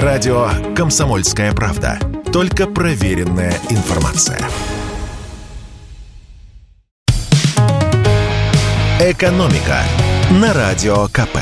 Радио «Комсомольская правда». Только проверенная информация. «Экономика» на Радио КП.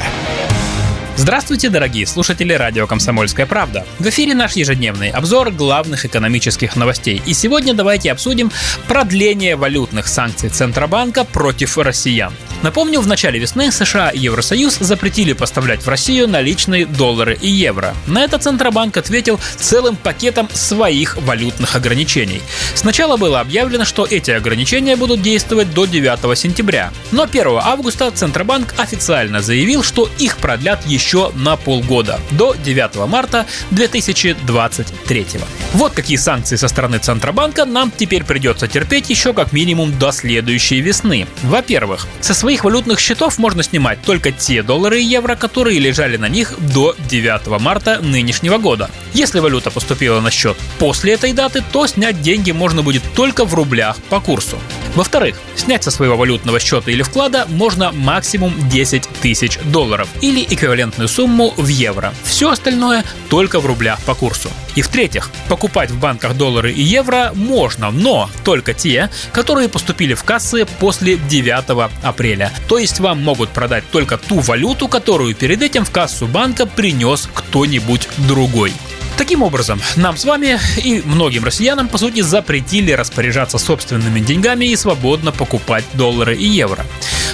Здравствуйте, дорогие слушатели радио «Комсомольская правда». В эфире наш ежедневный обзор главных экономических новостей. И сегодня давайте обсудим продление валютных санкций Центробанка против россиян. Напомню, в начале весны США и Евросоюз запретили поставлять в Россию наличные доллары и евро. На это Центробанк ответил целым пакетом своих валютных ограничений. Сначала было объявлено, что эти ограничения будут действовать до 9 сентября. Но 1 августа Центробанк официально заявил, что их продлят еще на полгода, до 9 марта 2023. Вот какие санкции со стороны Центробанка нам теперь придется терпеть еще как минимум до следующей весны. Во-первых, со своей своих валютных счетов можно снимать только те доллары и евро, которые лежали на них до 9 марта нынешнего года. Если валюта поступила на счет после этой даты, то снять деньги можно будет только в рублях по курсу. Во-вторых, снять со своего валютного счета или вклада можно максимум 10 тысяч долларов или эквивалентную сумму в евро. Все остальное только в рублях по курсу. И в-третьих, покупать в банках доллары и евро можно, но только те, которые поступили в кассы после 9 апреля. То есть вам могут продать только ту валюту, которую перед этим в кассу банка принес кто-нибудь другой. Таким образом, нам с вами и многим россиянам, по сути, запретили распоряжаться собственными деньгами и свободно покупать доллары и евро.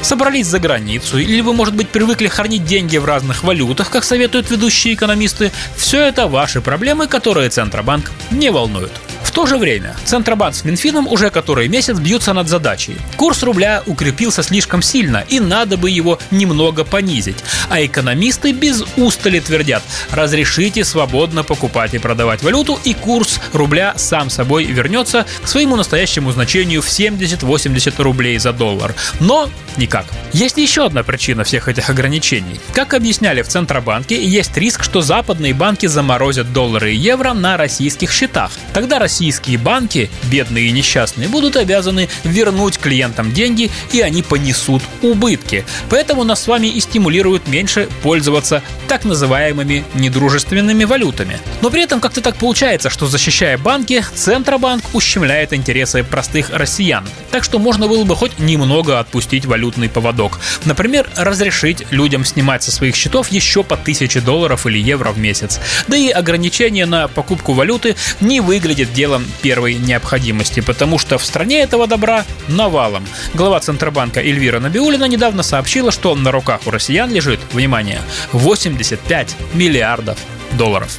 Собрались за границу, или вы, может быть, привыкли хранить деньги в разных валютах, как советуют ведущие экономисты, все это ваши проблемы, которые Центробанк не волнуют то же время Центробанк с Минфином уже который месяц бьются над задачей. Курс рубля укрепился слишком сильно, и надо бы его немного понизить. А экономисты без устали твердят, разрешите свободно покупать и продавать валюту, и курс рубля сам собой вернется к своему настоящему значению в 70-80 рублей за доллар. Но никак. Есть еще одна причина всех этих ограничений. Как объясняли в Центробанке, есть риск, что западные банки заморозят доллары и евро на российских счетах. Тогда Россия российские банки, бедные и несчастные, будут обязаны вернуть клиентам деньги, и они понесут убытки. Поэтому нас с вами и стимулируют меньше пользоваться так называемыми недружественными валютами. Но при этом как-то так получается, что защищая банки, Центробанк ущемляет интересы простых россиян. Так что можно было бы хоть немного отпустить валютный поводок. Например, разрешить людям снимать со своих счетов еще по 1000 долларов или евро в месяц. Да и ограничение на покупку валюты не выглядит делом делом первой необходимости, потому что в стране этого добра навалом. Глава Центробанка Эльвира Набиулина недавно сообщила, что на руках у россиян лежит, внимание, 85 миллиардов долларов.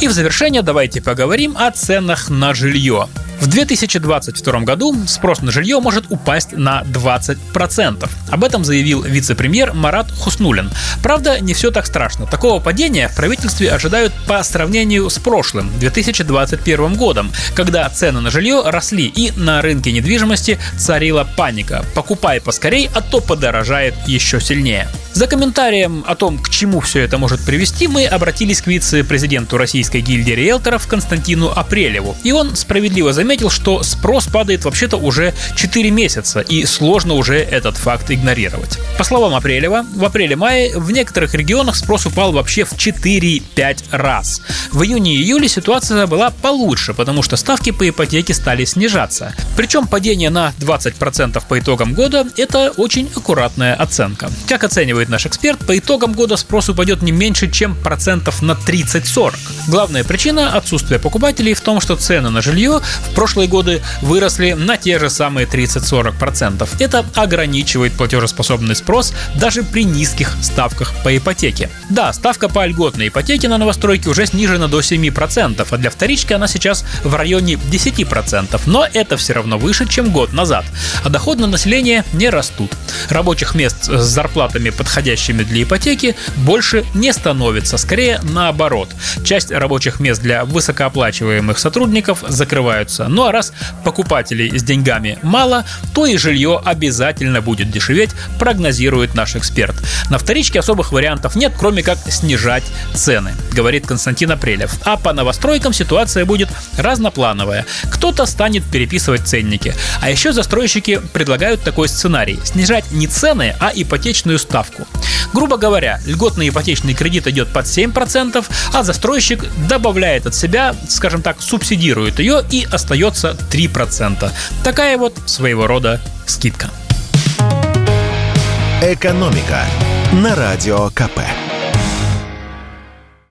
И в завершение давайте поговорим о ценах на жилье. В 2022 году спрос на жилье может упасть на 20%. Об этом заявил вице-премьер Марат Хуснулин. Правда, не все так страшно. Такого падения в правительстве ожидают по сравнению с прошлым, 2021 годом, когда цены на жилье росли и на рынке недвижимости царила паника. Покупай поскорей, а то подорожает еще сильнее. За комментарием о том, к чему все это может привести, мы обратились к вице-президенту Российской гильдии риэлторов Константину Апрелеву. И он справедливо заметил, что спрос падает вообще-то уже 4 месяца, и сложно уже этот факт игнорировать. По словам Апрелева, в апреле-мае в некоторых регионах спрос упал вообще в 4-5 раз. В июне и июле ситуация была получше, потому что ставки по ипотеке стали снижаться. Причем падение на 20% по итогам года – это очень аккуратная оценка. Как оценивает наш эксперт, по итогам года спрос упадет не меньше, чем процентов на 30-40. Главная причина отсутствия покупателей в том, что цены на жилье в прошлые годы выросли на те же самые 30-40%. Это ограничивает платежеспособный спрос даже при низких ставках по ипотеке. Да, ставка по льготной ипотеке на новостройки уже снижена до 7%, а для вторички она сейчас в районе 10%, но это все равно выше, чем год назад. А доходы населения не растут. Рабочих мест с зарплатами подходящими для ипотеки, больше не становится, скорее наоборот. Часть рабочих мест для высокооплачиваемых сотрудников закрываются. Ну а раз покупателей с деньгами мало, то и жилье обязательно будет дешеветь, прогнозирует наш эксперт. На вторичке особых вариантов нет, кроме как снижать цены, говорит Константин Апрелев. А по новостройкам ситуация будет разноплановая. Кто-то станет переписывать ценники. А еще застройщики предлагают такой сценарий – снижать не цены, а ипотечную ставку. Грубо говоря, льготный ипотечный кредит идет под 7%, а застройщик добавляет от себя, скажем так, субсидирует ее и остается 3%. Такая вот своего рода скидка. «Экономика» на Радио КП.